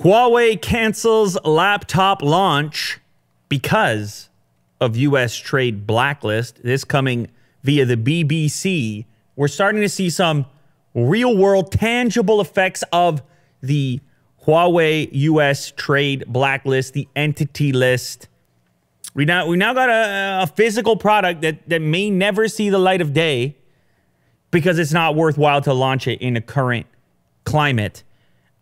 Huawei cancels laptop launch because of U.S. trade blacklist. This coming via the BBC. We're starting to see some real world, tangible effects of the Huawei U.S. trade blacklist, the entity list. We now we now got a, a physical product that that may never see the light of day because it's not worthwhile to launch it in a current climate.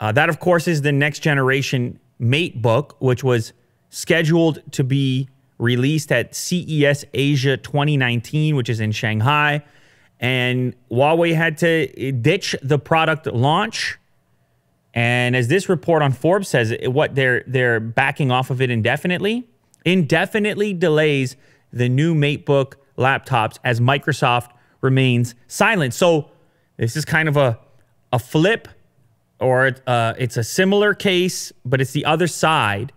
Uh, that, of course, is the next generation MateBook, which was scheduled to be released at CES Asia 2019, which is in Shanghai. And Huawei had to ditch the product launch. And as this report on Forbes says, what they're they're backing off of it indefinitely, indefinitely delays the new MateBook laptops as Microsoft remains silent. So this is kind of a a flip, or uh, it's a similar case, but it's the other side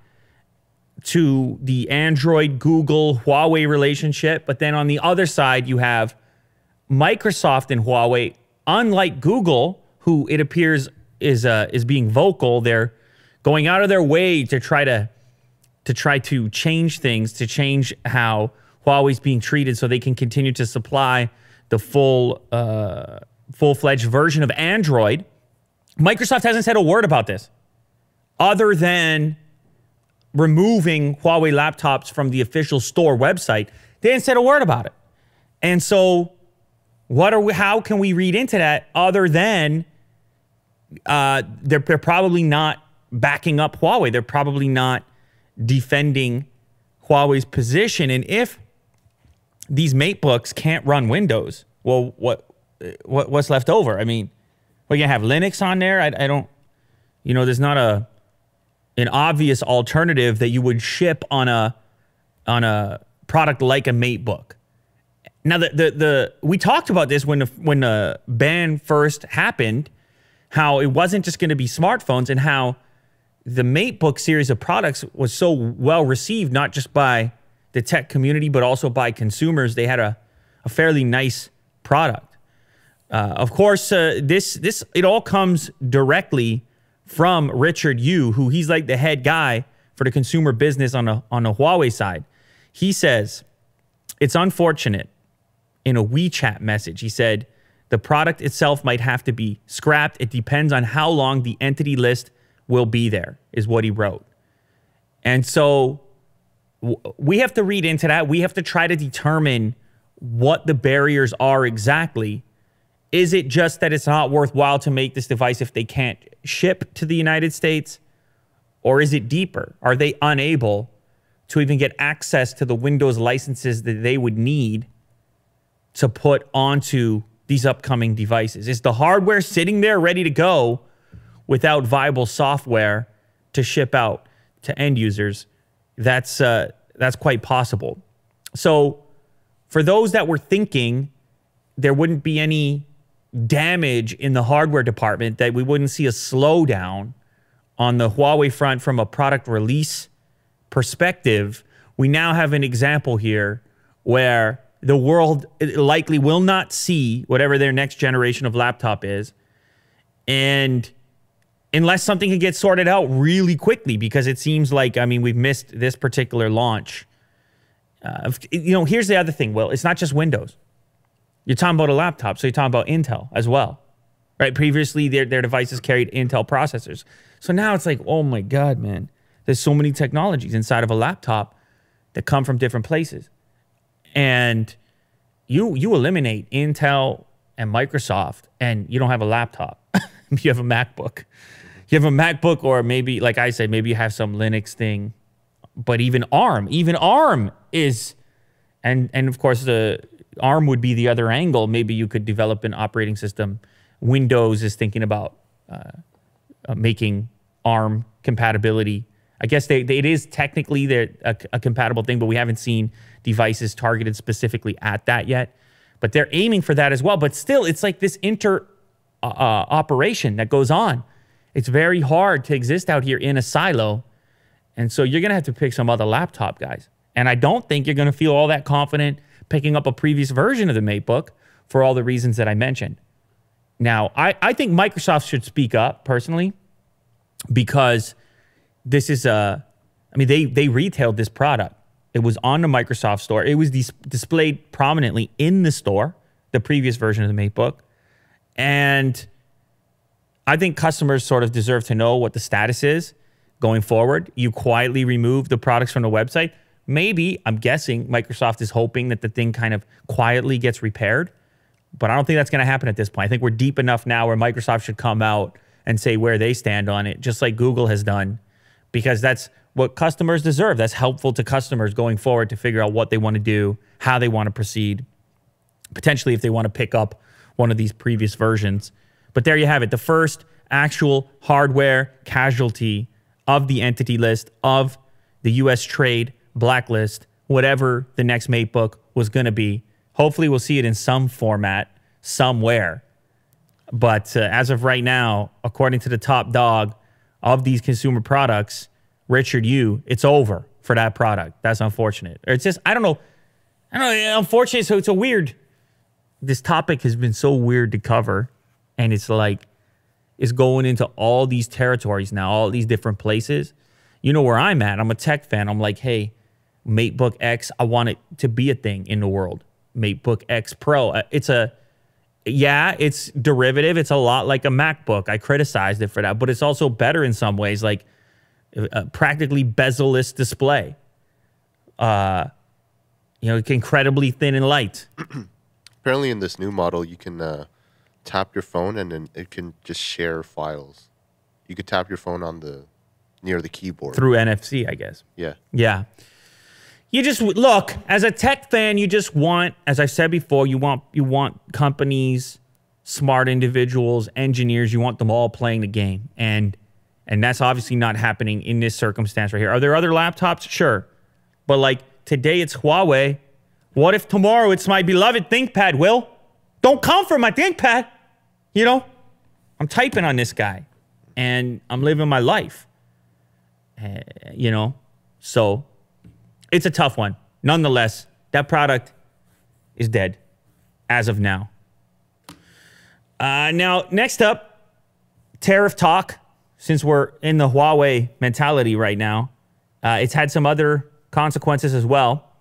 to the Android, Google, Huawei relationship. But then on the other side, you have Microsoft and Huawei. Unlike Google, who it appears is uh, is being vocal, they're going out of their way to try to to try to change things, to change how Huawei's being treated, so they can continue to supply the full uh, full fledged version of Android. Microsoft hasn't said a word about this, other than removing Huawei laptops from the official store website. They didn't say a word about it. And so what are we how can we read into that other than uh, they're, they're probably not backing up Huawei. They're probably not defending Huawei's position. And if these MateBooks can't run Windows, well, what what what's left over? I mean, we're gonna have Linux on there. I, I don't, you know, there's not a an obvious alternative that you would ship on a on a product like a MateBook. Now, the the, the we talked about this when the, when the ban first happened, how it wasn't just going to be smartphones, and how the MateBook series of products was so well received, not just by the tech community but also by consumers. They had a a fairly nice product. Uh, of course, uh, this this it all comes directly from Richard Yu, who he's like the head guy for the consumer business on a on the Huawei side. He says it's unfortunate in a WeChat message. He said the product itself might have to be scrapped. It depends on how long the entity list will be there, is what he wrote. And so we have to read into that. We have to try to determine what the barriers are exactly. Is it just that it's not worthwhile to make this device if they can't ship to the United States? Or is it deeper? Are they unable to even get access to the Windows licenses that they would need to put onto these upcoming devices? Is the hardware sitting there ready to go without viable software to ship out to end users? That's uh, that's quite possible. So, for those that were thinking there wouldn't be any damage in the hardware department, that we wouldn't see a slowdown on the Huawei front from a product release perspective, we now have an example here where the world likely will not see whatever their next generation of laptop is. And unless something can get sorted out really quickly, because it seems like, I mean, we've missed this particular launch. Uh, you know, here's the other thing, Well, It's not just Windows. You're talking about a laptop, so you're talking about Intel as well, right? Previously, their, their devices carried Intel processors. So now it's like, oh my God, man. There's so many technologies inside of a laptop that come from different places and you you eliminate Intel and Microsoft, and you don't have a laptop. you have a MacBook. You have a MacBook, or maybe, like I said, maybe you have some Linux thing. But even ARM, even ARM is, and and of course the ARM would be the other angle. Maybe you could develop an operating system. Windows is thinking about uh, uh, making ARM compatibility I guess they, they, it is technically a, a compatible thing, but we haven't seen devices targeted specifically at that yet. But they're aiming for that as well. But still, it's like this inter uh, uh, operation that goes on. It's very hard to exist out here in a silo. And so you're going to have to pick some other laptop, guys. And I don't think you're going to feel all that confident picking up a previous version of the MateBook for all the reasons that I mentioned. Now, I, I think Microsoft should speak up personally because – this is a, I mean, they they retailed this product. It was on the Microsoft store. It was dis- displayed prominently in the store, the previous version of the MateBook, and I think customers sort of deserve to know what the status is going forward. You quietly remove the products from the website. Maybe I'm guessing Microsoft is hoping that the thing kind of quietly gets repaired, but I don't think that's going to happen at this point. I think we're deep enough now where Microsoft should come out and say where they stand on it, just like Google has done, because that's what customers deserve. That's helpful to customers going forward to figure out what they want to do, how they want to proceed, potentially if they want to pick up one of these previous versions. But there you have it the first actual hardware casualty of the entity list of the US trade blacklist, whatever the next MateBook was going to be. Hopefully, we'll see it in some format somewhere. But uh, as of right now, according to the top dog of these consumer products, Richard Yu, it's over for that product. That's unfortunate. Or it's just, I don't know. I don't know. Unfortunate. so it's a weird. This topic has been so weird to cover. And it's like, it's going into all these territories now, all these different places. You know where I'm at. I'm a tech fan. I'm like, hey, MateBook X, I want it to be a thing in the world. MateBook X Pro. Uh, it's a, yeah, it's derivative. It's a lot like a MacBook. I criticized it for that, but it's also better in some ways, like a practically bezel-less display. Uh, you know, incredibly thin and light. Apparently, in this new model, you can uh, tap your phone and then it can just share files. You could tap your phone on the near the keyboard through NFC, I guess. Yeah. Yeah. You just look as a tech fan. You just want, as I said before, you want you want companies, smart individuals, engineers. You want them all playing the game, and and that's obviously not happening in this circumstance right here. Are there other laptops? Sure, but like today it's Huawei. What if tomorrow it's my beloved ThinkPad? Will don't come for my ThinkPad. You know, I'm typing on this guy, and I'm living my life. Uh, you know, so it's a tough one. Nonetheless, that product is dead as of now. Uh, now, next up, tariff talk. Since we're in the Huawei mentality right now, uh, it's had some other consequences as well.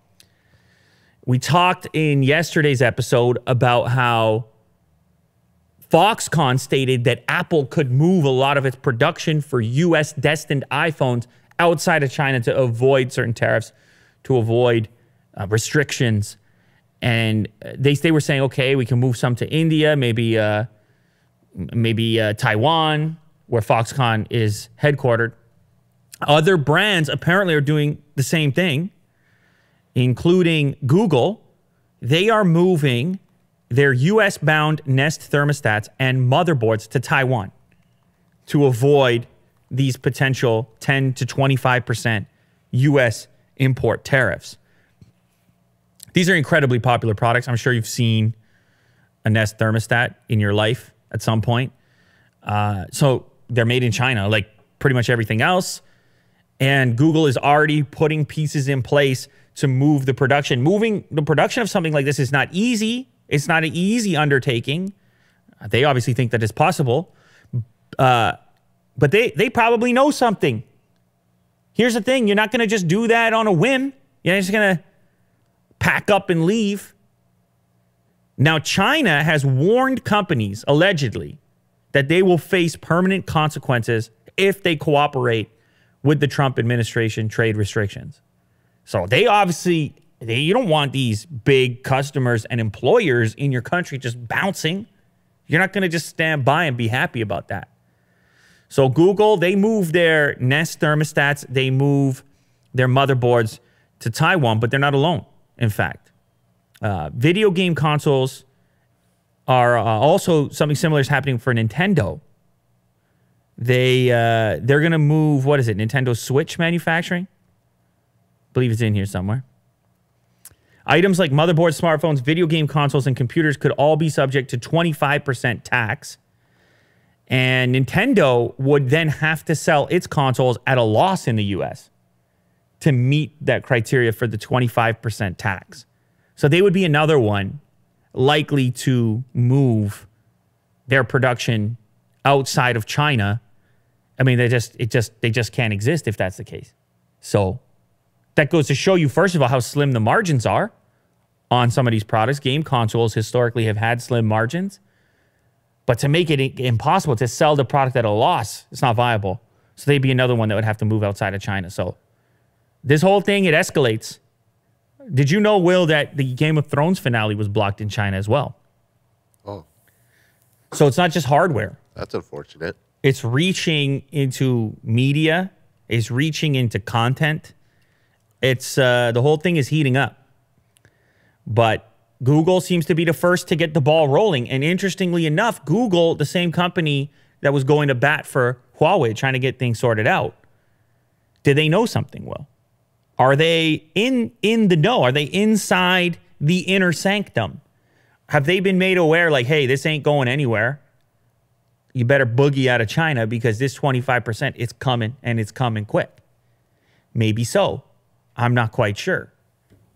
We talked in yesterday's episode about how Foxconn stated that Apple could move a lot of its production for US destined iPhones outside of China to avoid certain tariffs to avoid uh, restrictions. And they they were saying, okay, we can move some to India, maybe uh, maybe uh, Taiwan, where Foxconn is headquartered. Other brands apparently are doing the same thing, including Google. They are moving their US bound Nest thermostats and motherboards to Taiwan to avoid these potential 10 to 25% US import tariffs. These are incredibly popular products. I'm sure you've seen a Nest thermostat in your life at some point. Uh, so they're made in China, like pretty much everything else. And Google is already putting pieces in place to move the production. Moving the production of something like this is not easy. It's not an easy undertaking. They obviously think that it's possible, uh, but they they probably know something. Here's the thing you're not going to just do that on a whim. You're not just going to pack up and leave. Now, China has warned companies, allegedly, that they will face permanent consequences if they cooperate with the Trump administration trade restrictions. So they obviously they, you don't want these big customers and employers in your country just bouncing. You're not going to just stand by and be happy about that. So Google, they move their Nest thermostats, they move their motherboards to Taiwan, but they're not alone. In fact, uh, video game consoles are uh, also something similar is happening for Nintendo. They uh, they're gonna move what is it? Nintendo Switch manufacturing. I believe it's in here somewhere. Items like motherboards, smartphones, video game consoles, and computers could all be subject to 25% tax. And Nintendo would then have to sell its consoles at a loss in the US to meet that criteria for the 25% tax. So they would be another one likely to move their production outside of China I mean, they just it just they just can't exist if that's the case. So that goes to show you first of all how slim the margins are on some of these products. Game consoles historically have had slim margins, but to make it impossible to sell the product at a loss, it's not viable. So they'd be another one that would have to move outside of China. So this whole thing it escalates. Did you know, Will, that the Game of Thrones finale was blocked in China as well? Oh, So it's not just hardware. that's unfortunate. It's reaching into media. It's reaching into content. It's uh, the whole thing is heating up. But Google seems to be the first to get the ball rolling. And interestingly enough, Google, the same company that was going to bat for Huawei, trying to get things sorted out, did they know something? Well, are they in in the know? Are they inside the inner sanctum? Have they been made aware? Like, hey, this ain't going anywhere you better boogie out of China because this 25% it's coming and it's coming quick. Maybe so. I'm not quite sure.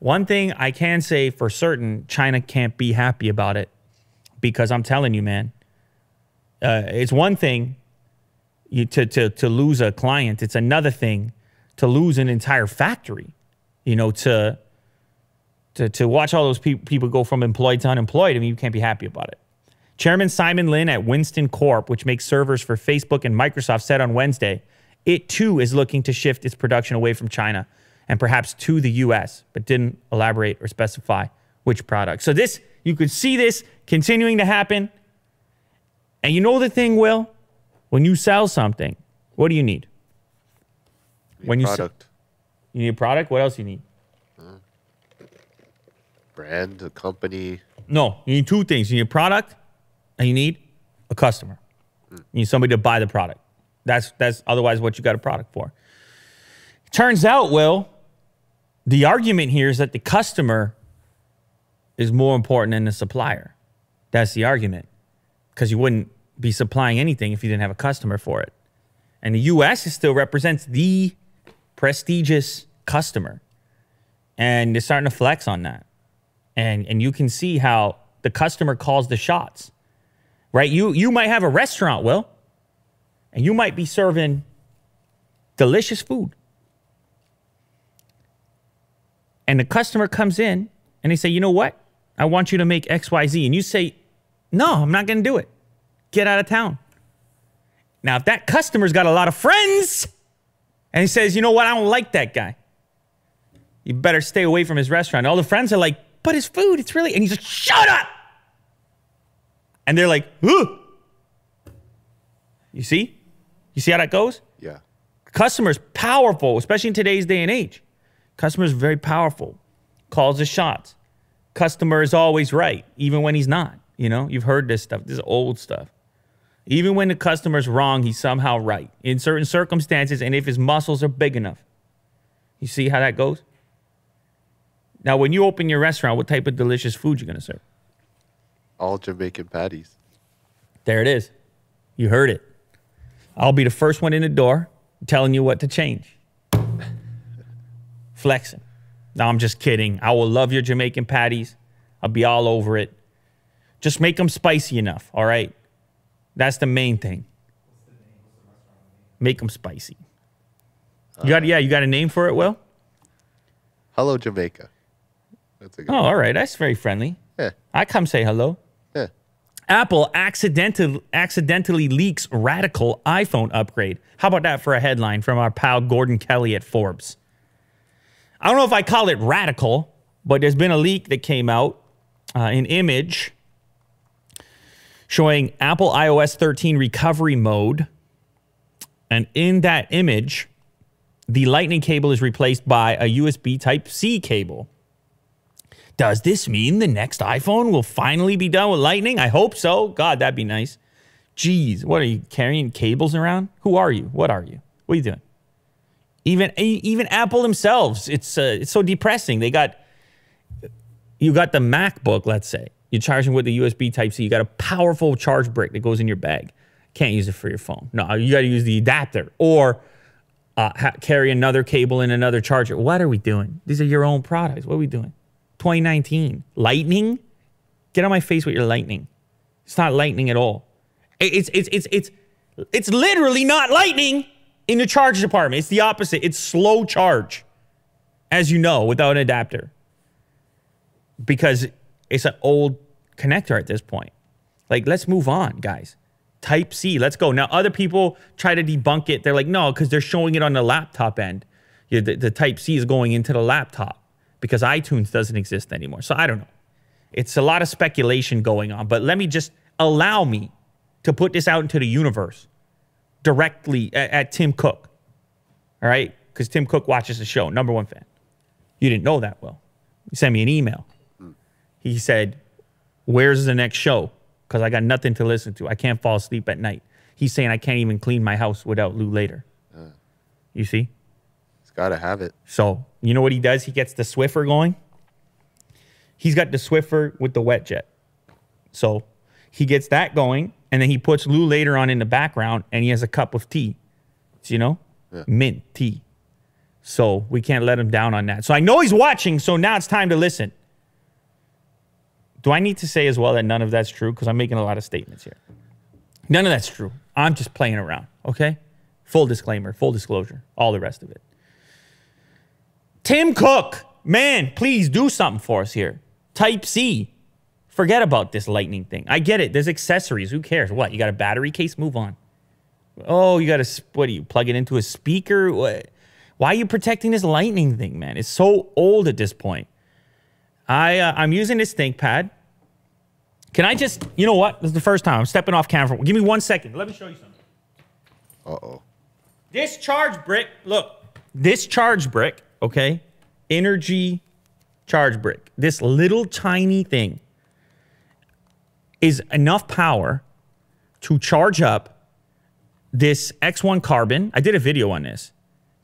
One thing I can say for certain, China can't be happy about it because I'm telling you, man, uh, it's one thing you, to, to, to lose a client. It's another thing to lose an entire factory, you know, to, to, to watch all those pe- people go from employed to unemployed. I mean, you can't be happy about it. Chairman Simon Lin at Wistron Corp, which makes servers for Facebook and Microsoft, said on Wednesday it too is looking to shift its production away from China and perhaps to the US, but didn't elaborate or specify which product. So this you could see this continuing to happen. And you know the thing, Will? When you sell something, what do you need? When you product, You need a product? What else you need? Mm. brand, a company. No, you need two things. You need a product and you need a customer. Mm. You need somebody to buy the product. That's that's otherwise what you got a product for. Turns out, Will, the argument here is that the customer is more important than the supplier. That's the argument. Because you wouldn't be supplying anything if you didn't have a customer for it. And the US still represents the prestigious customer. And they're starting to flex on that and and you can see how the customer calls the shots right you you might have a restaurant will and you might be serving delicious food and the customer comes in and they say you know what i want you to make xyz and you say no i'm not going to do it get out of town now if that customer's got a lot of friends and he says you know what i don't like that guy you better stay away from his restaurant. All the friends are like, but his food, it's really, and he's like, shut up. And they're like, Ugh. You see? You see how that goes? Yeah. Customers powerful, especially in today's day and age. Customers very powerful. Calls the shots. Customer is always right, even when he's not. You know, you've heard this stuff. This is old stuff. Even when the customer's wrong, he's somehow right in certain circumstances, and if his muscles are big enough. You see how that goes? Now, when you open your restaurant, what type of delicious food you're gonna serve? All Jamaican patties. There it is. You heard it. I'll be the first one in the door telling you what to change. Flexing. No, I'm just kidding. I will love your Jamaican patties. I'll be all over it. Just make them spicy enough, all right? That's the main thing. Make them spicy. You got yeah, you got a name for it, Will? Hello, Jamaica. That's a good Oh, all right. That's very friendly. Yeah. I come say hello. Yeah. Apple accidental, accidentally leaks radical iPhone upgrade. How about that for a headline from our pal Gordon Kelly at Forbes? I don't know if I call it radical, but there's been a leak that came out, uh, an image showing Apple iOS 13 recovery mode. And in that image, the lightning cable is replaced by a USB Type C cable. Does this mean the next iPhone will finally be done with Lightning? I hope so. God, that'd be nice. Jeez, what are you carrying cables around? Who are you? What are you? What are you doing? Even even Apple themselves, it's uh, it's so depressing. They got you got the MacBook, let's say. You're charging with the USB Type C. You got a powerful charge brick that goes in your bag. Can't use it for your phone. No, you got to use the adapter or uh, carry another cable and another charger. What are we doing? These are your own products. What are we doing? 2019. Lightning? Get on my face with your lightning. It's not lightning at all. It's it's it's it's It's literally not lightning in the charge department. It's the opposite. It's slow charge, as you know, without an adapter. Because it's an old connector at this point. Like, let's move on, guys. Type C, let's go. Now, other people try to debunk it. They're like, no, because they're showing it on the laptop end. The, the Type C is going into the laptop because iTunes doesn't exist anymore. So I don't know. It's a lot of speculation going on, but let me just allow me to put this out into the universe directly at, at Tim Cook. All right? Because Tim Cook watches the show, number one fan. You didn't know that well. He sent me an email. He said, Where's the next show? Because I got nothing to listen to. I can't fall asleep at night. He's saying I can't even clean my house without Lew Later. You see? He's got to have it. So, you know what he does? He gets the Swiffer going. He's got the Swiffer with the wet jet. So, he gets that going, and then he puts Lew Later on in the background, and he has a cup of tea. So, you know? Mint tea. So, we can't let him down on that. So, I know he's watching, so now it's time to listen. Do I need to say as well that none of that's true? Because I'm making a lot of statements here. None of that's true. I'm just playing around, okay? Full disclaimer, full disclosure, all the rest of it. Tim Cook, man, please do something for us here. Type C. Forget about this lightning thing. I get it. There's accessories. Who cares? What? You got a battery case? Move on. Oh, you got to, what do you plug it into a speaker? What? Why are you protecting this lightning thing, man? It's so old at this point. I, uh, I'm using this ThinkPad. Can I just, you know what? This is the first time I'm stepping off camera. Give me one second. Let me show you something. Uh oh. This charge brick, look, this charge brick, okay? Energy charge brick. This little tiny thing is enough power to charge up this X1 carbon. I did a video on this.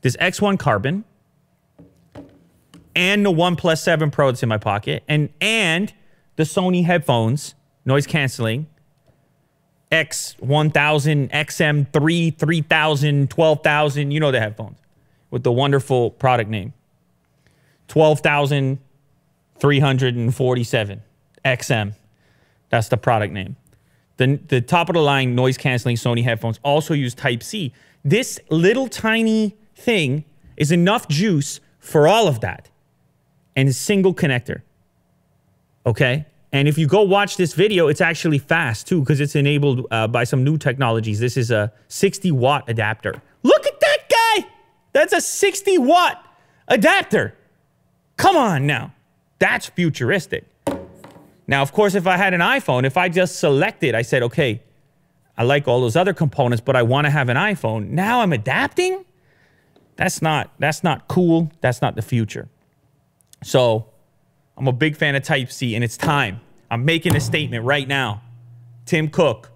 This X1 carbon and the OnePlus 7 Pro that's in my pocket and and the Sony headphones, noise canceling, X1000, XM3, 3000, 12,000, you know the headphones with the wonderful product name. 12,347 XM. That's the product name. The, the top of the line noise canceling Sony headphones also use Type C. This little tiny thing is enough juice for all of that and a single connector. Okay? And if you go watch this video, it's actually fast too because it's enabled uh, by some new technologies. This is a 60 watt adapter. Look at that guy! That's a 60 watt adapter. Come on now. That's futuristic. Now, of course, if I had an iPhone, if I just selected, I said, okay, I like all those other components, but I want to have an iPhone. Now I'm adapting? That's not that's not cool. That's not the future. So I'm a big fan of Type C, and it's time. I'm making a statement right now. Tim Cook,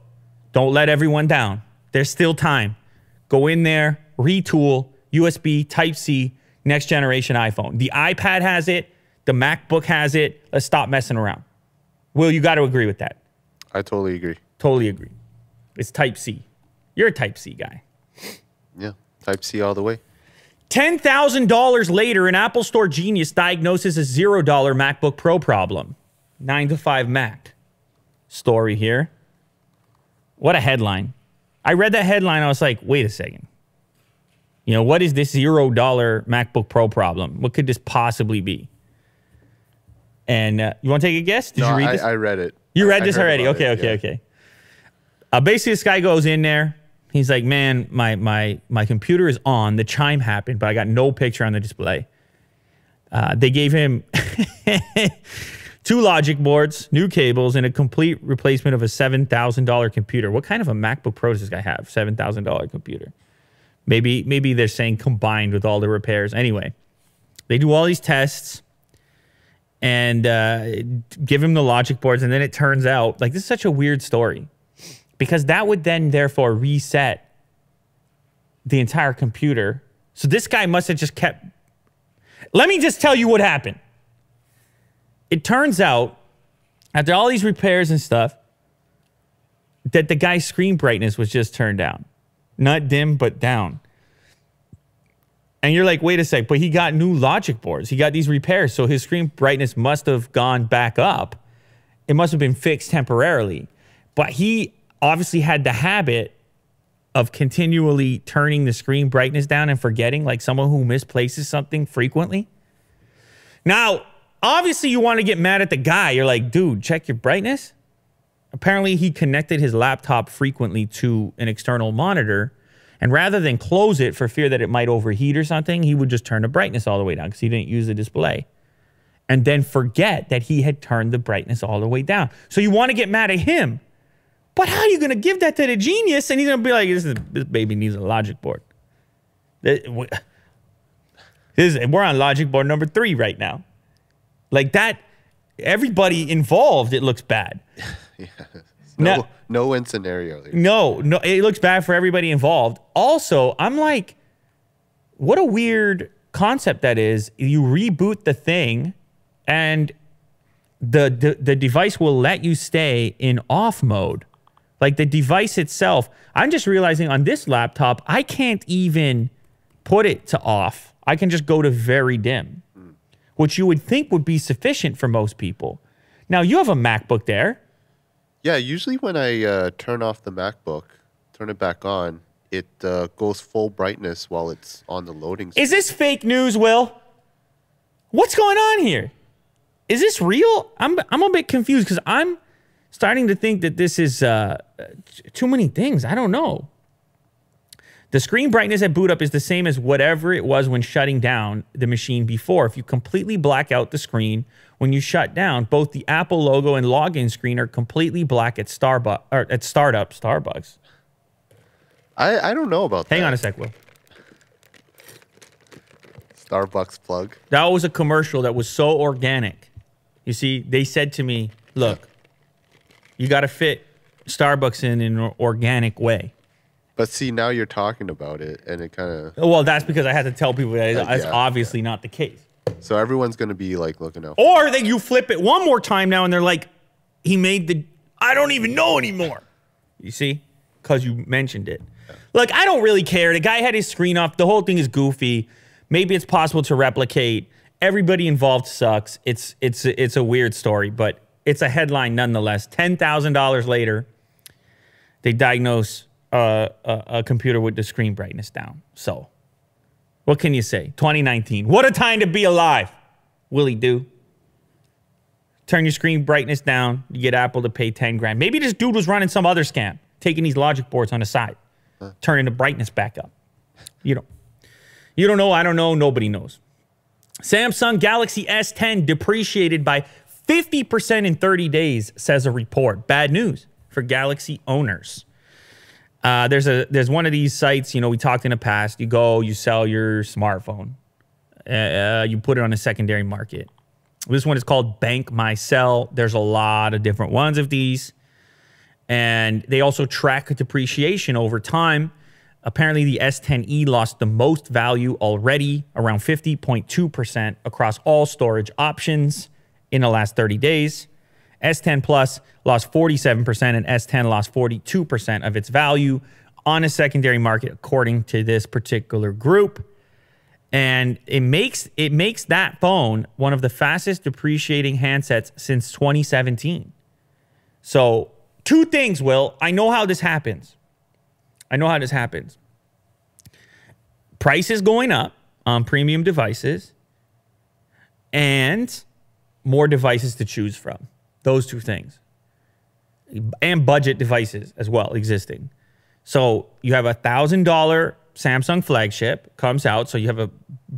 don't let everyone down. There's still time. Go in there, retool, USB, Type C, next generation iPhone. The iPad has it, the MacBook has it. Let's stop messing around. Will, you got to agree with that. I totally agree. Totally agree. It's Type C. You're a Type C guy. Yeah. Type C all the way. $10,000 later, an Apple Store genius diagnoses a $0 MacBook Pro problem. 9 to 5 Mac. Story here. What a headline. I read that headline. I was like, wait a second. You know, what is this $0 MacBook Pro problem? What could this possibly be? And uh, you want to take a guess? Did no, you read I, this? I read it. You read I this heard already? Okay, it, okay, yeah. okay. Uh, basically, this guy goes in there. He's like, "Man, my my my computer is on. The chime happened, but I got no picture on the display." Uh, they gave him two logic boards, new cables, and a complete replacement of a seven thousand dollar computer. What kind of a MacBook Pro does this guy have? Seven thousand dollar computer. Maybe maybe they're saying combined with all the repairs. Anyway, they do all these tests and uh, give him the logic boards. And then it turns out, like, this is such a weird story because that would then, therefore, reset the entire computer. So this guy must have just kept. Let me just tell you what happened. It turns out, after all these repairs and stuff, that the guy's screen brightness was just turned down. Not dim, but down. And you're like, wait a sec, but he got new logic boards. He got these repairs. So his screen brightness must have gone back up. It must have been fixed temporarily. But he obviously had the habit of continually turning the screen brightness down and forgetting, like someone who misplaces something frequently. Now, obviously, you want to get mad at the guy. You're like, dude, check your brightness. Apparently, he connected his laptop frequently to an external monitor. And rather than close it for fear that it might overheat or something, he would just turn the brightness all the way down because he didn't use the display. And then forget that he had turned the brightness all the way down. So you want to get mad at him. But how are you going to give that to the genius? And he's going to be like, this, is, this baby needs a logic board. This, we're on logic board number three right now. Like that, everybody involved, it looks bad. yeah. No, now, no win scenario. No, no, it looks bad for everybody involved. Also, I'm like, what a weird concept that is. You reboot the thing, and the, the the device will let you stay in off mode. Like the device itself, I'm just realizing on this laptop, I can't even put it to off. I can just go to very dim, mm. which you would think would be sufficient for most people. Now, you have a MacBook there. Yeah, usually when I uh, turn off the MacBook, turn it back on, it uh, goes full brightness while it's on the loading. Screen. Is this fake news, Will? What's going on here? Is this real? I'm I'm a bit confused because I'm starting to think that this is uh, too many things. I don't know. The screen brightness at boot up is the same as whatever it was when shutting down the machine before. If you completely black out the screen when you shut down, both the Apple logo and login screen are completely black at Starbucks or at startup Starbucks. I, I don't know about Hang that. Hang on a sec, Will. Starbucks plug. That was a commercial that was so organic. You see, they said to me, look, you got to fit Starbucks in an organic way. But see, now you're talking about it, and it kind of. Well, that's because I had to tell people that uh, that's yeah, obviously yeah. not the case. So everyone's going to be like looking out. Or that you flip it one more time now, and they're like, "He made the. I don't even know anymore." You see, because you mentioned it. Yeah. Look, I don't really care. The guy had his screen off. The whole thing is goofy. Maybe it's possible to replicate. Everybody involved sucks. It's it's it's a weird story, but it's a headline nonetheless. Ten thousand dollars later, they diagnose uh, a, a computer with the screen brightness down. So, what can you say? 2019. What a time to be alive. Will he do? Turn your screen brightness down. You get Apple to pay 10 grand. Maybe this dude was running some other scam, taking these logic boards on the side, huh. turning the brightness back up. You don't. You don't know. I don't know. Nobody knows. Samsung Galaxy S10 depreciated by 50% in 30 days, says a report. Bad news for Galaxy owners. Uh, there's a there's one of these sites. You know, we talked in the past. You go, you sell your smartphone, uh, uh, you put it on a secondary market. This one is called BankMyCell. There's a lot of different ones of these, and they also track depreciation over time. Apparently, the S10e lost the most value already, around 50.2% across all storage options in the last 30 days. S10 Plus lost 47% and S10 lost 42% of its value on a secondary market according to this particular group. And it makes it makes that phone one of the fastest depreciating handsets since 2017. So, two things, Will. I know how this happens. I know how this happens. Prices going up on premium devices and more devices to choose from. Those two things. And budget devices as well existing. So you have a thousand dollar Samsung flagship comes out. So you have a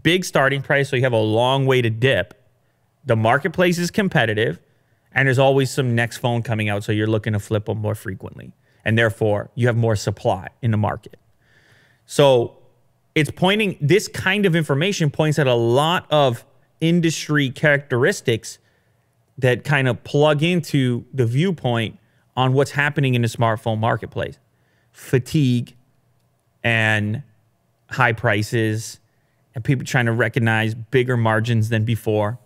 big starting price. So you have a long way to dip. The marketplace is competitive and there's always some next phone coming out. So you're looking to flip them more frequently. And therefore you have more supply in the market. So it's pointing, this kind of information points at a lot of industry characteristics that kind of plug into the viewpoint on what's happening in the smartphone marketplace fatigue and high prices and people trying to recognize bigger margins than before.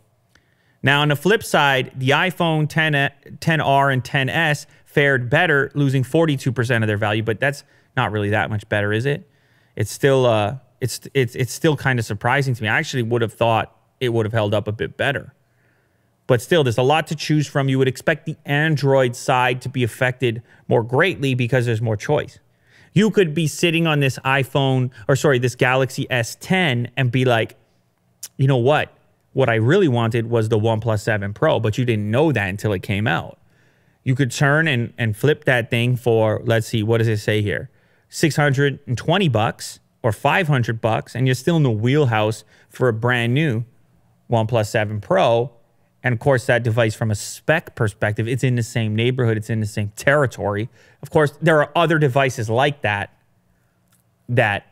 Now, on the flip side, the iPhone 10, 10R and 10S fared better, losing 42% of their value, but that's not really that much better, is it? It's still uh, it's it's it's still kind of surprising to me. I actually would have thought it would have held up a bit better. But still, there's a lot to choose from. You would expect the Android side to be affected more greatly because there's more choice. You could be sitting on this iPhone or sorry, this Galaxy S10 and be like, you know what? What I really wanted was the OnePlus 7 Pro, but you didn't know that until it came out. You could turn and, and flip that thing for, let's see, what does it say here? 620 bucks or 500 bucks, and you're still in the wheelhouse for a brand new OnePlus 7 Pro. And of course, that device from a spec perspective, it's in the same neighborhood, it's in the same territory. Of course, there are other devices like that that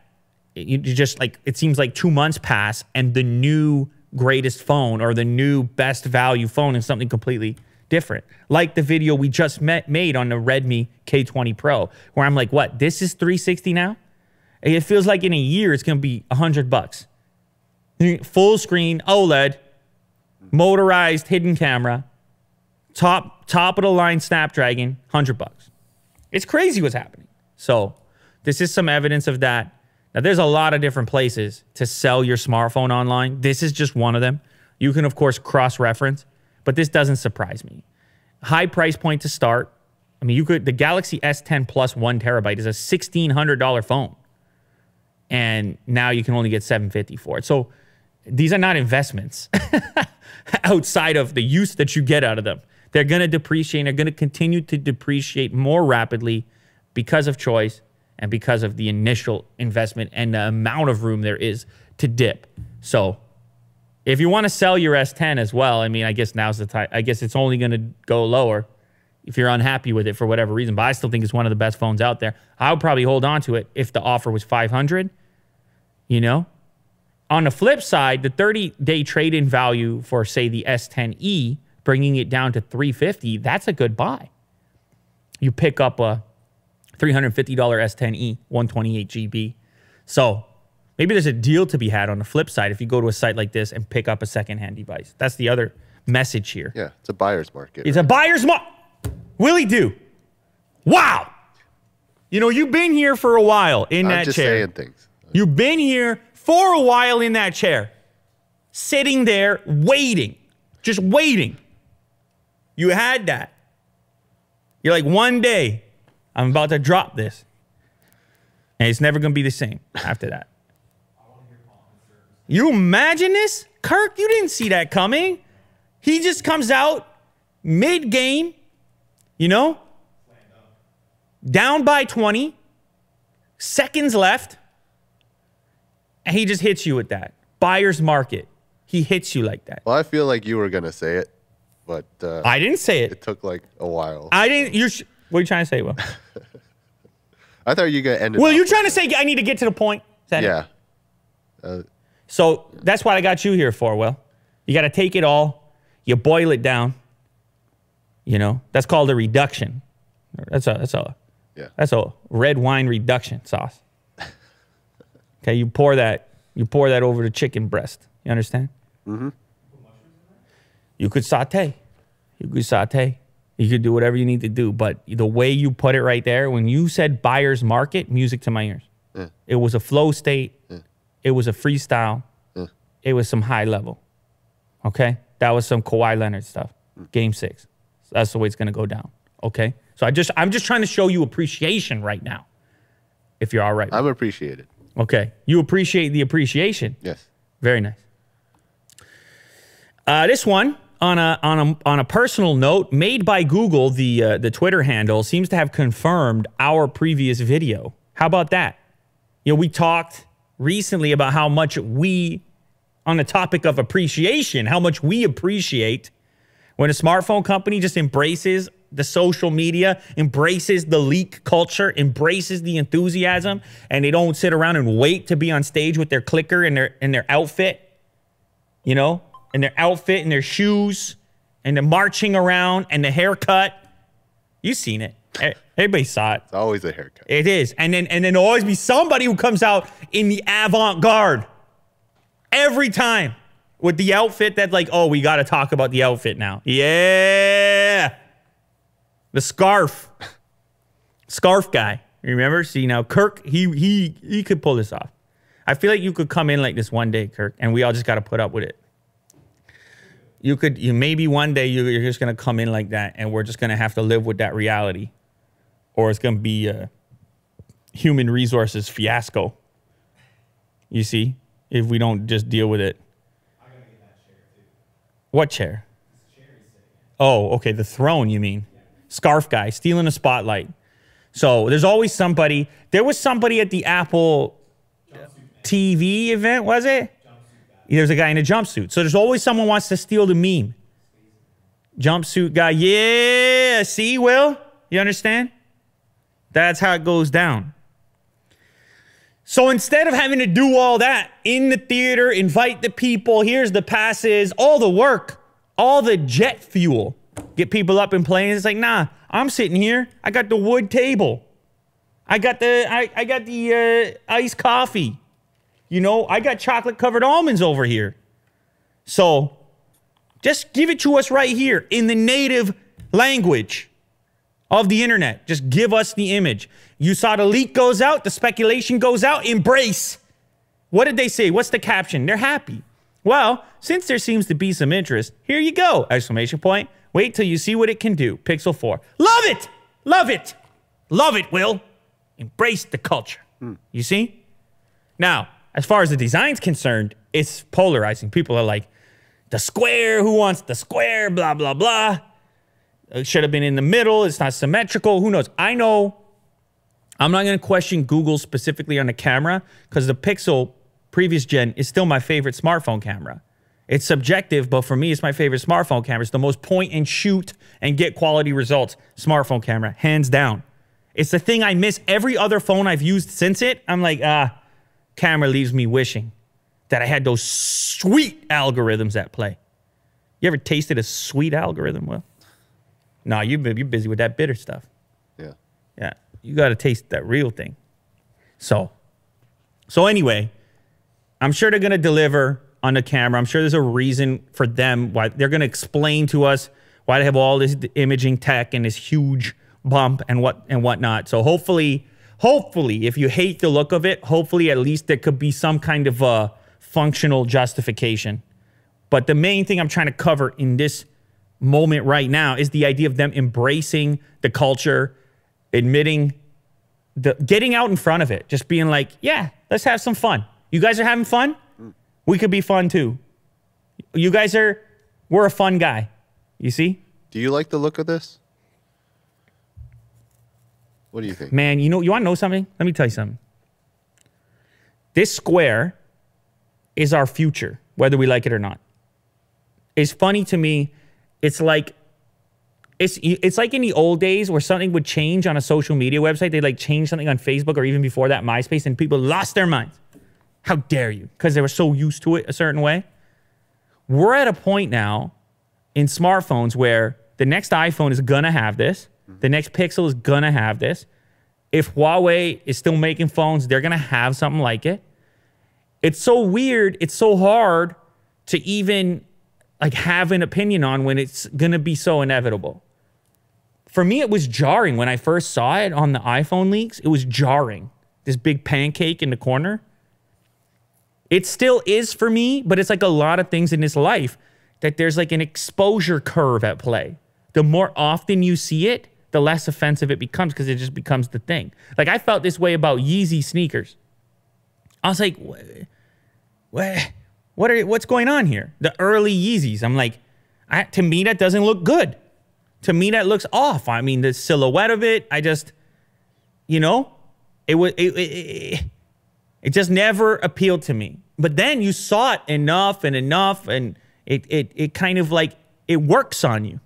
you just like it seems like two months pass and the new greatest phone or the new best value phone is something completely different. Like the video we just met, made on the Redmi K20 Pro, where I'm like, what? This is 360 now? It feels like in a year it's gonna be 100 bucks. Full screen OLED, motorized hidden camera, top top of the line Snapdragon, 100 bucks. It's crazy what's happening. So, this is some evidence of that. Now, there's a lot of different places to sell your smartphone online. This is just one of them. You can, of course, cross reference, but this doesn't surprise me. High price point to start. I mean, you could, the Galaxy S10 Plus one terabyte is a $1,600 phone. And now you can only get 750 for it. So, these are not investments outside of the use that you get out of them. They're going to depreciate. And they're going to continue to depreciate more rapidly because of choice and because of the initial investment and the amount of room there is to dip. So, if you want to sell your S10 as well, I mean, I guess now's the time. I guess it's only going to go lower if you're unhappy with it for whatever reason. But I still think it's one of the best phones out there. I would probably hold on to it if the offer was 500. You know, on the flip side, the 30 day trade in value for, say, the S10e, bringing it down to 350, that's a good buy. You pick up a $350 S10e, 128 GB. So maybe there's a deal to be had on the flip side if you go to a site like this and pick up a secondhand device. That's the other message here. Yeah, it's a buyer's market. It's a buyer's market. Willie do. Wow. You know, you've been here for a while in I'm that just chair. saying things. You've been here for a while in that chair, sitting there waiting, just waiting. You had that. You're like, one day I'm about to drop this. And it's never going to be the same after that. You imagine this? Kirk, you didn't see that coming. He just comes out mid game, you know, down by 20, seconds left, and he just hits you with that. Buyer's market. He hits you like that. Well, I feel like you were gonna say it, but uh, I didn't say it it. took like a while. I didn't. You're. sh- What are you trying to say, Will? I thought you were gonna end it. Off you're trying to say I need to get to the point? Is that it? Yeah. So that's what I got you here for, Will. You got to take it all, you boil it down. You know, that's called a reduction. That's a that's a Yeah. that's a red wine reduction sauce. Okay, you pour that you pour that over the chicken breast. You understand? Mm-hmm. You could saute. You could saute. You could do whatever you need to do, but the way you put it right there, when you said buyer's market, music to my ears. It was a flow state. It was a freestyle. It was some high level. Okay? That was some Kawhi Leonard stuff. Game six. That's the way it's gonna go down. Okay? So I just I'm just trying to show you appreciation right now. If you're all right. I'm appreciated. Okay. You appreciate the appreciation. Yes. Very nice. Uh, this one on a on a on a personal note, made by Google, the uh, the Twitter handle seems to have confirmed our previous video. How about that? You know, we talked recently about how much we, on the topic of appreciation, how much we appreciate when a smartphone company just embraces the social media, embraces the leak culture, embraces the enthusiasm, and they don't sit around and wait to be on stage with their clicker and their and their outfit, you know, and their outfit and their shoes, and the marching around and the haircut. You've seen it. Everybody saw it. It's always a haircut. It is. And then and then there'll always be somebody who comes out in the avant-garde. Every time. With the outfit that's like, oh, we gotta talk about the outfit now. Yeah. The scarf. Scarf guy. Remember? See now Kirk, he he he could pull this off. I feel like you could come in like this one day, Kirk, and we all just gotta put up with it. You could you maybe one day you- you're just gonna come in like that, and we're just gonna have to live with that reality or it's gonna be a human resources fiasco. You see, if we don't just deal with it. Chair what chair? Oh, okay. The throne, you mean? Scarf guy stealing a spotlight. So there's always somebody. There was somebody at the Apple TV event, was it? There's a guy in a jumpsuit. So there's always someone wants to steal the meme. Jumpsuit guy. Yeah. See, Will? You understand? That's how it goes down. So instead of having to do all that in the theater, invite the people, here's the passes, all the work, all the jet fuel, get people up and playing. It's like, nah, I'm sitting here. I got the wood table. I got the I, I got the uh, iced coffee. You know, I got chocolate covered almonds over here. So just give it to us right here in the native language of the internet. Just give us the image. You saw the leak goes out, the speculation goes out, embrace. What did they say? What's the caption? They're happy. Well, since there seems to be some interest, here you go! Exclamation point. Wait till you see what it can do. Pixel 4. Love it! Love it! Love it, Will. Embrace the culture. You see? Now, as far as the design's concerned, it's polarizing. People are like, the square, who wants the square, blah, blah, blah. It should have been in the middle. It's not symmetrical. Who knows? I know I'm not going to question Google specifically on the camera because the Pixel previous gen is still my favorite smartphone camera. It's subjective, but for me, it's my favorite smartphone camera. It's the most point and shoot and get quality results smartphone camera, hands down. It's the thing I miss. Every other phone I've used since it, I'm like, ah, camera leaves me wishing that I had those sweet algorithms at play. You ever tasted a sweet algorithm? Well, no, you you're busy with that bitter stuff. Yeah. Yeah, you got to taste that real thing. So, so anyway, I'm sure they're going to deliver on the camera. I'm sure there's a reason for them why they're going to explain to us why they have all this imaging tech and this huge bump and what and whatnot. So hopefully, hopefully, if you hate the look of it, hopefully at least there could be some kind of a functional justification. But the main thing I'm trying to cover in this moment right now is the idea of them embracing the culture, admitting the getting out in front of it, just being like, yeah, let's have some fun. You guys are having fun? We could be fun too. You guys are we're a fun guy. You see? Do you like the look of this? What do you think? Man, you know you want to know something? Let me tell you something. This square is our future, whether we like it or not. It's funny to me. It's like it's it's like in the old days where something would change on a social media website. They'd like change something on Facebook or even before that MySpace, and people lost their minds. How dare you? Because they were so used to it a certain way. We're at a point now in smartphones where the next iPhone is gonna have this. Mm-hmm. The next Pixel is gonna have this. If Huawei is still making phones, they're gonna have something like it. It's so weird. It's so hard to even like have an opinion on when it's gonna be so inevitable. For me, it was jarring when I first saw it on the iPhone leaks. It was jarring. This big pancake in the corner. It still is for me, but it's like a lot of things in this life that there's like an exposure curve at play. The more often you see it, the less offensive it becomes because it just becomes the thing. Like I felt this way about Yeezy sneakers. I was like, what, what are what's going on here? The early Yeezys. I'm like, I, to me that doesn't look good. To me that looks off. I mean the silhouette of it. I just, you know, it was it, it, it, it just never appealed to me. But then you saw it enough and enough, and it it it kind of like it works on you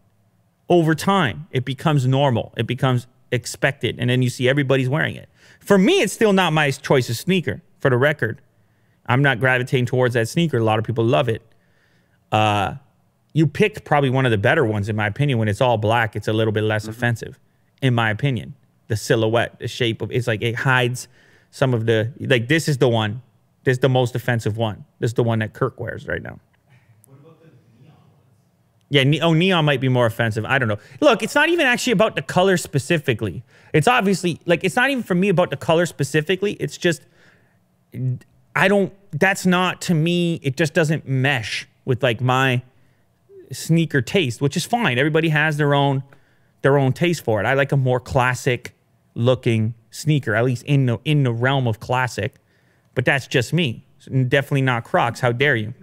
over time. It becomes normal. It becomes expected, and then you see everybody's wearing it. For me, it's still not my choice of sneaker. For the record, I'm not gravitating towards that sneaker. A lot of people love it. Uh, you picked probably one of the better ones, in my opinion. When it's all black, it's a little bit less offensive, in my opinion. The silhouette, the shape of it's like it hides some of the like. This is the one. This is the most offensive one. This is the one that Kirk wears right now. What about the neon? Yeah, ne- oh, neon might be more offensive. I don't know. Look, it's not even actually about the color specifically. It's obviously like it's not even for me about the color specifically. It's just I don't. That's not to me. It just doesn't mesh with like my sneaker taste, which is fine. Everybody has their own their own taste for it. I like a more classic looking sneaker, at least in the in the realm of classic. But that's just me. Definitely not Crocs. How dare you?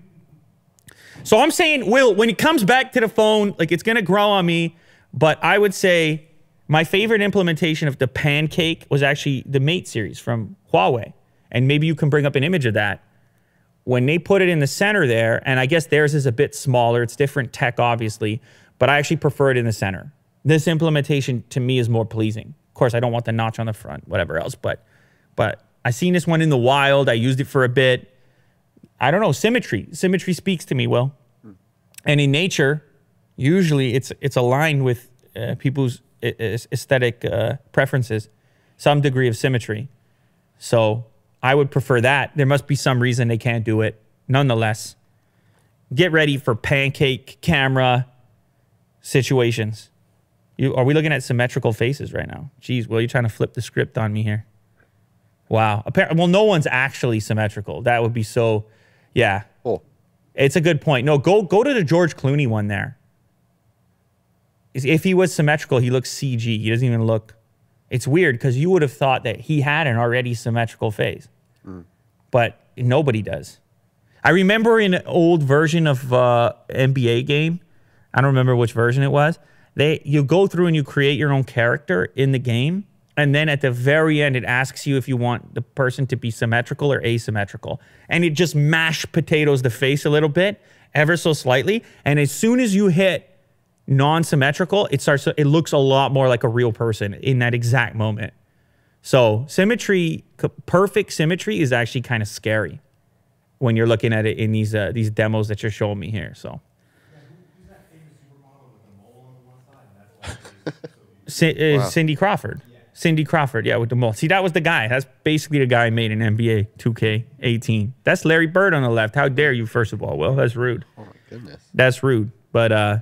So I'm saying, Will, when it comes back to the phone, like it's gonna grow on me. But I would say my favorite implementation of the pancake was actually the Mate series from Huawei. And maybe you can bring up an image of that. When they put it in the center there, and I guess theirs is a bit smaller, it's different tech, obviously, but I actually prefer it in the center. This implementation to me is more pleasing. Of course, I don't want the notch on the front, whatever else, but but I seen this one in the wild. I used it for a bit. I don't know, symmetry. Symmetry speaks to me, Will. And in nature, usually it's it's aligned with uh, people's aesthetic uh, preferences, some degree of symmetry. So I would prefer that. There must be some reason they can't do it. Nonetheless, get ready for pancake camera situations. You, are we looking at symmetrical faces right now? Jeez, Will, you're trying to flip the script on me here. Wow. Apparently, well, no one's actually symmetrical. That would be so. Yeah. Oh, It's a good point. No, go go to the George Clooney one there. If he was symmetrical, he looks CG. He doesn't even look. It's weird because you would have thought that he had an already symmetrical face, but nobody does. I remember in an old version of uh, NBA game, I don't remember which version it was. They you go through and you create your own character in the game, and then at the very end, it asks you if you want the person to be symmetrical or asymmetrical, and it just mashed potatoes the face a little bit, ever so slightly, and as soon as you hit non-symmetrical, it starts. It looks a lot more like a real person in that exact moment. So symmetry, perfect symmetry, is actually kind of scary when you're looking at it in these uh, these demos that you're showing me here. So. Uh, Cindy Crawford. Cindy Crawford, yeah, with the mole. See, that was the guy. That's basically the guy made in NBA 2K18. That's Larry Bird on the left. How dare you, first of all? Well, that's rude. oh my goodness. That's rude. But uh,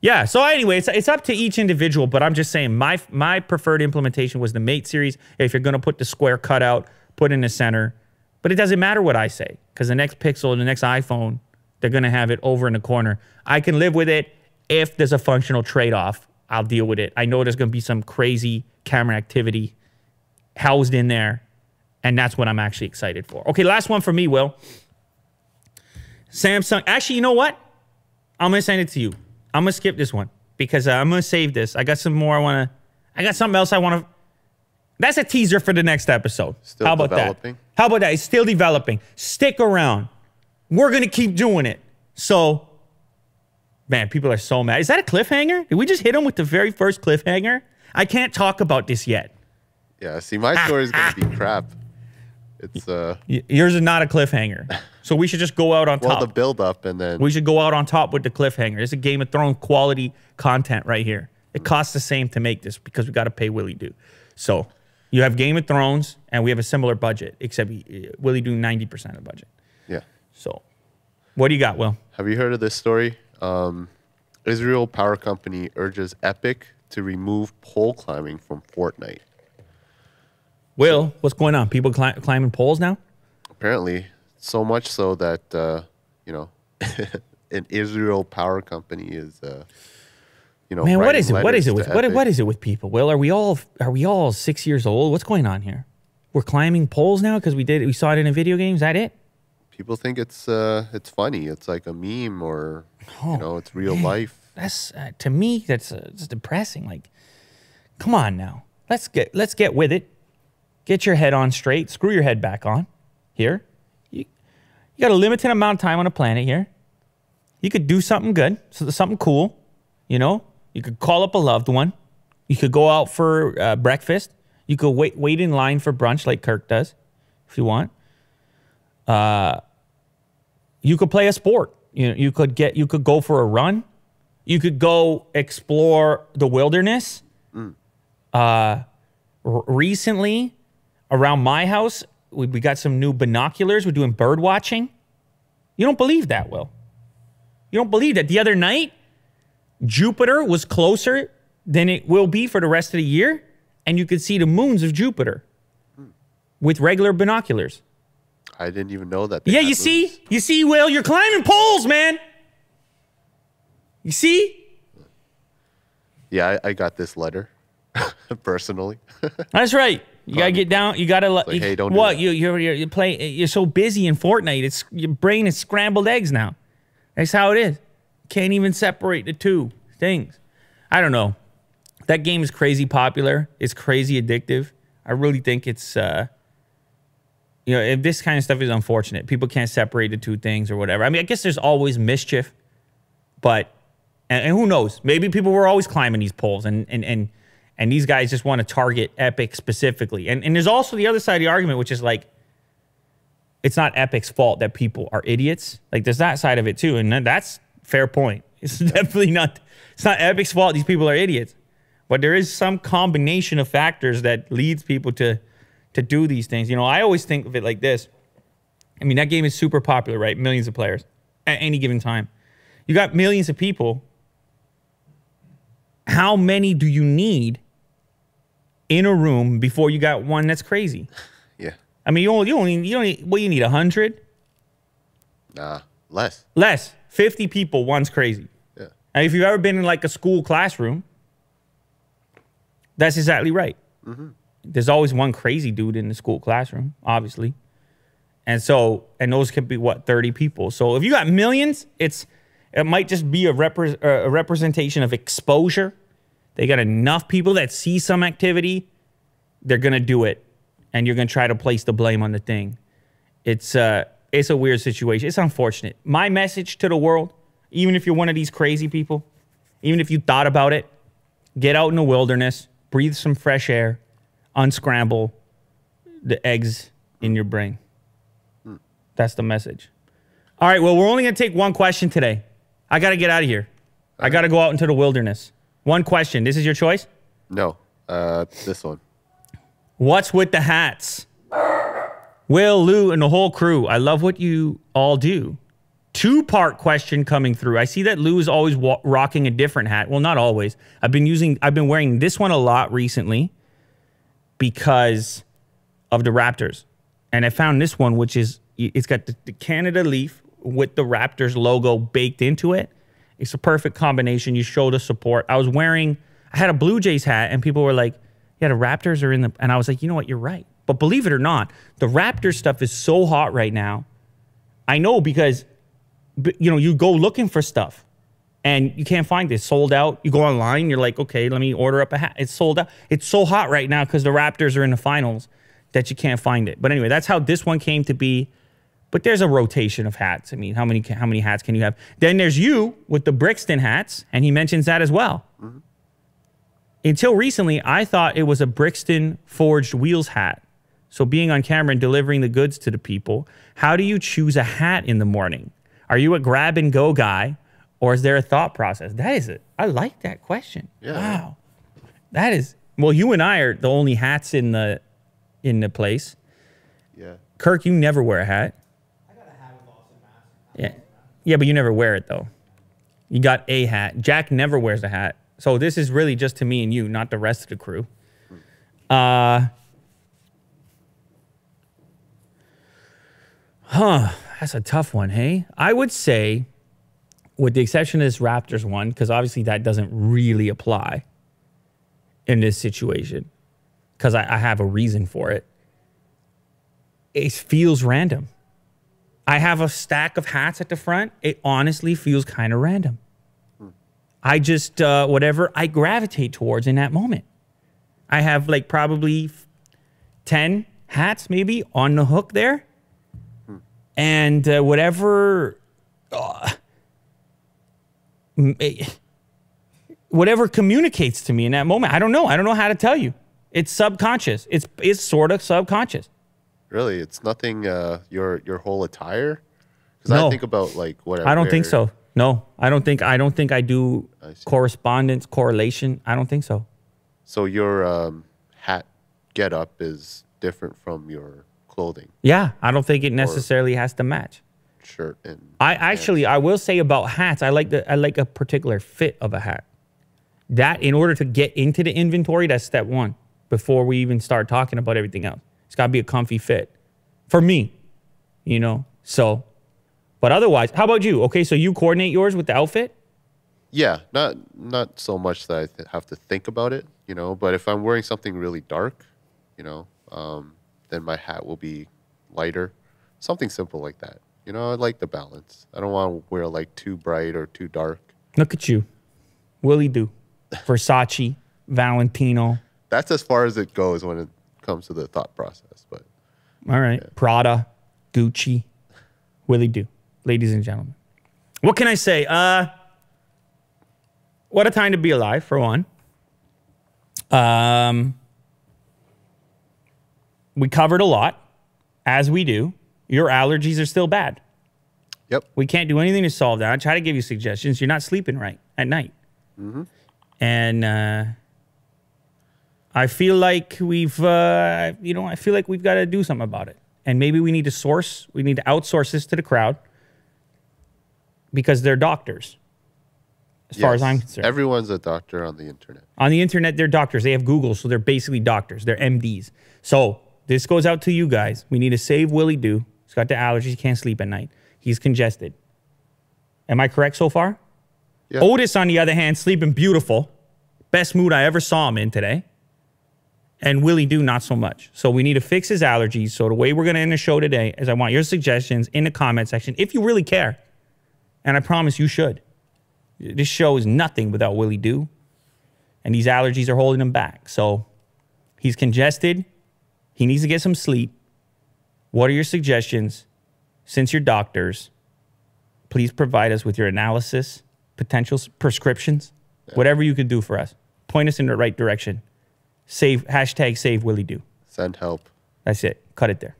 yeah. So anyway, it's, it's up to each individual. But I'm just saying, my my preferred implementation was the Mate series. If you're gonna put the square cutout, put in the center. But it doesn't matter what I say because the next Pixel, the next iPhone, they're gonna have it over in the corner. I can live with it if there's a functional trade-off. I'll deal with it. I know there's gonna be some crazy camera activity housed in there, and that's what I'm actually excited for. Okay, last one for me, Will. Samsung. Actually, you know what? I'm gonna send it to you. I'm gonna skip this one because uh, I'm gonna save this. I got some more. I wanna. I got something else I wanna. That's a teaser for the next episode. Still How about developing? that? How about that? It's still developing. Stick around. We're gonna keep doing it. So, man, people are so mad. Is that a cliffhanger? Did we just hit them with the very first cliffhanger? I can't talk about this yet. Yeah. See, my story is gonna be crap. It's uh, Yours is not a cliffhanger. So we should just go out on well, top. the build up and then We should go out on top with the cliffhanger. It's a Game of Thrones quality content right here. It costs the same to make this because we got to pay Willie Do. So you have Game of Thrones, and we have a similar budget, except we- Willie Do ninety percent of the budget. yeah. So, what do you got, Will? Have you heard of this story? Um, Israel Power Company urges Epic to remove pole climbing from Fortnite. Will, what's going on? People cli- climbing poles now? Apparently, so much so that uh, you know, an Israel Power Company is, uh, you know, Man, what is it? What is it with what, what is it with people? Will, are we all are we all six years old? What's going on here? We're climbing poles now because we did we saw it in a video game. Is that it? People think it's uh, it's funny. It's like a meme, or Oh, you know, it's real life. that's uh, to me that's uh, it's depressing. Like come on now. Let's get let's get with it. Get your head on straight. Screw your head back on. Here. You, you got a limited amount of time on a planet here. You could do something good so something cool you know? You could call up a loved one. You could go out for uh, breakfast. You could wait wait in line for brunch like kirk does if you want you could play a sport. You know, you could get you could go for a run. You could go explore the wilderness. Uh, r- recently, around my house, we, we got some new binoculars. We're doing bird watching. You don't believe that, Will? You don't believe that? The other night, Jupiter was closer than it will be for the rest of the year, and you could see the moons of Jupiter with regular binoculars. I didn't even know that. Yeah, you moves. see? You see, Will, you're climbing poles, man. You see? Yeah, I, I got this letter personally. That's right. You gotta get down. You gotta let. like, you- hey, don't what that. you you're, you're you play. You're so busy in Fortnite. It's your brain is scrambled eggs now. That's how it is. Can't even separate the two things. I don't know. That game is crazy popular. It's crazy addictive. I really think it's. uh you know, if this kind of stuff is unfortunate, people can't separate the two things or whatever. I mean, I guess there's always mischief, but and, and who knows? Maybe people were always climbing these poles, and and and and these guys just want to target Epic specifically. And and there's also the other side of the argument, which is like, it's not Epic's fault that people are idiots. Like there's that side of it too, and that's fair point. It's definitely not. It's not Epic's fault. These people are idiots, but there is some combination of factors that leads people to to do these things. You know, I always think of it like this. I mean, that game is super popular, right? Millions of players at any given time. You got millions of people. How many do you need in a room before you got one that's crazy? Yeah. I mean, you only you only you what you need a hundred Nah. Less. less. Fifty people, one's crazy. Yeah. And if you've ever been in like a school classroom, that's exactly right. Mm-hmm. There's always one crazy dude in the school classroom, obviously. And so, and those could be what, 30 people. So if you got millions, it's, it might just be a, repre- a representation of exposure. They got enough people that see some activity, they're going to do it. And you're going to try to place the blame on the thing. It's, uh, it's a weird situation. It's unfortunate. My message to the world, even if you're one of these crazy people, even if you thought about it, get out in the wilderness, breathe some fresh air, unscramble the eggs in your brain. That's the message. All right, well, we're only going to take one question today. I got to get out of here. I got to go out into the wilderness. One question. This is your choice? No. Uh, this one. What's with the hats? Will, Lew, and the whole crew. I love what you all do. Two part question coming through. I see that Lew is always wa- rocking a different hat. Well, not always. I've been using, I've been wearing this one a lot recently because of the Raptors. And I found this one, which is, it's got the, Canada leaf with the Raptors logo baked into it. It's a perfect combination. You show the support. I was wearing, I had a Blue Jays hat, and people were like, yeah, the Raptors are in the, and I was like, you know what, you're right. But believe it or not, the Raptors stuff is so hot right now. I know because, you know, you go looking for stuff and you can't find it. It's sold out. You go online, you're like, okay, let me order up a hat. It's sold out. It's so hot right now because the Raptors are in the finals that you can't find it. But anyway, that's how this one came to be. But there's a rotation of hats. I mean, how many how many hats can you have? Then there's you with the Brixton hats, and he mentions that as well. Mm-hmm. Until recently, I thought it was a Brixton forged wheels hat. So being on camera and delivering the goods to the people, how do you choose a hat in the morning? Are you a grab and go guy, or is there a thought process? That is it. I like that question. Yeah. Wow, that is. Well, you and I are the only hats in the in the place. Yeah. Kirk, you never wear a hat. I got a hat with Austin Mass. Yeah. Yeah, but you never wear it though. You got a hat. Jack never wears a hat. So this is really just to me and you, not the rest of the crew. Uh Huh, that's a tough one, hey? I would say with the exception of this Raptors one cuz obviously that doesn't really apply in this situation cuz I, I have a reason for it. It feels random. I have a stack of hats at the front. It honestly feels kind of random. I just, uh, whatever I gravitate towards in that moment. I have like probably f- 10 hats maybe on the hook there. And uh, whatever, uh, whatever communicates to me in that moment. I don't know. I don't know how to tell you. It's subconscious. It's, it's sort of subconscious. Really, it's nothing. Uh, your your whole attire. Because No. I think about like what I, I don't think so. No, I don't think I don't think I do I correspondence correlation. I don't think so. So your um, hat get up is different from your clothing, Yeah, I don't think it necessarily has to match. Shirt, and I actually I will say about hats, I like the I like a particular fit of a hat. That in order to get into the inventory, that's step one before we even start talking about everything else. It's got to be a comfy fit for me, you know. So, but otherwise, how about you? Okay, so you coordinate yours with the outfit. yeah, not not so much that I th- have to think about it, you know. But if I'm wearing something really dark, you know, Um, then my hat will be lighter, something simple like that. You know, I like the balance. I don't want to wear like too bright or too dark. Look at you. Willie do. Versace, Valentino. That's as far as it goes when it comes to the thought process. But All right. Prada, Gucci, Willie do. Ladies and gentlemen. What can I say? Uh what a time to be alive, for one. Um we covered a lot, as we do. Your allergies are still bad. yep, We can't do anything to solve that. I try to give you suggestions. You're not sleeping right at night. And uh, I feel like we've, uh, you know, I feel like we've got to do something about it. And maybe we need to source, we need to outsource this to the crowd because they're doctors, as far as I'm concerned. Everyone's a doctor on the internet. On the internet, they're doctors. They have Google, so they're basically doctors. They're MDs. So this goes out to you guys. We need to save Willie Doo. He's got the allergies. He can't sleep at night. He's congested. Am I correct so far? Yeah. Otis, on the other hand, sleeping beautiful. Best mood I ever saw him in today. And Willie Do, not so much. So we need to fix his allergies. So the way we're going to end the show today is I want your suggestions in the comment section if you really care. And I promise you should. This show is nothing without Willie Do. and these allergies are holding him back. So he's congested. He needs to get some sleep. What are your suggestions? Since you're doctors, please provide us with your analysis, potential prescriptions, whatever you could do for us. Point us in the right direction. Save hashtag save Willie Do. Send help. That's it. Cut it there.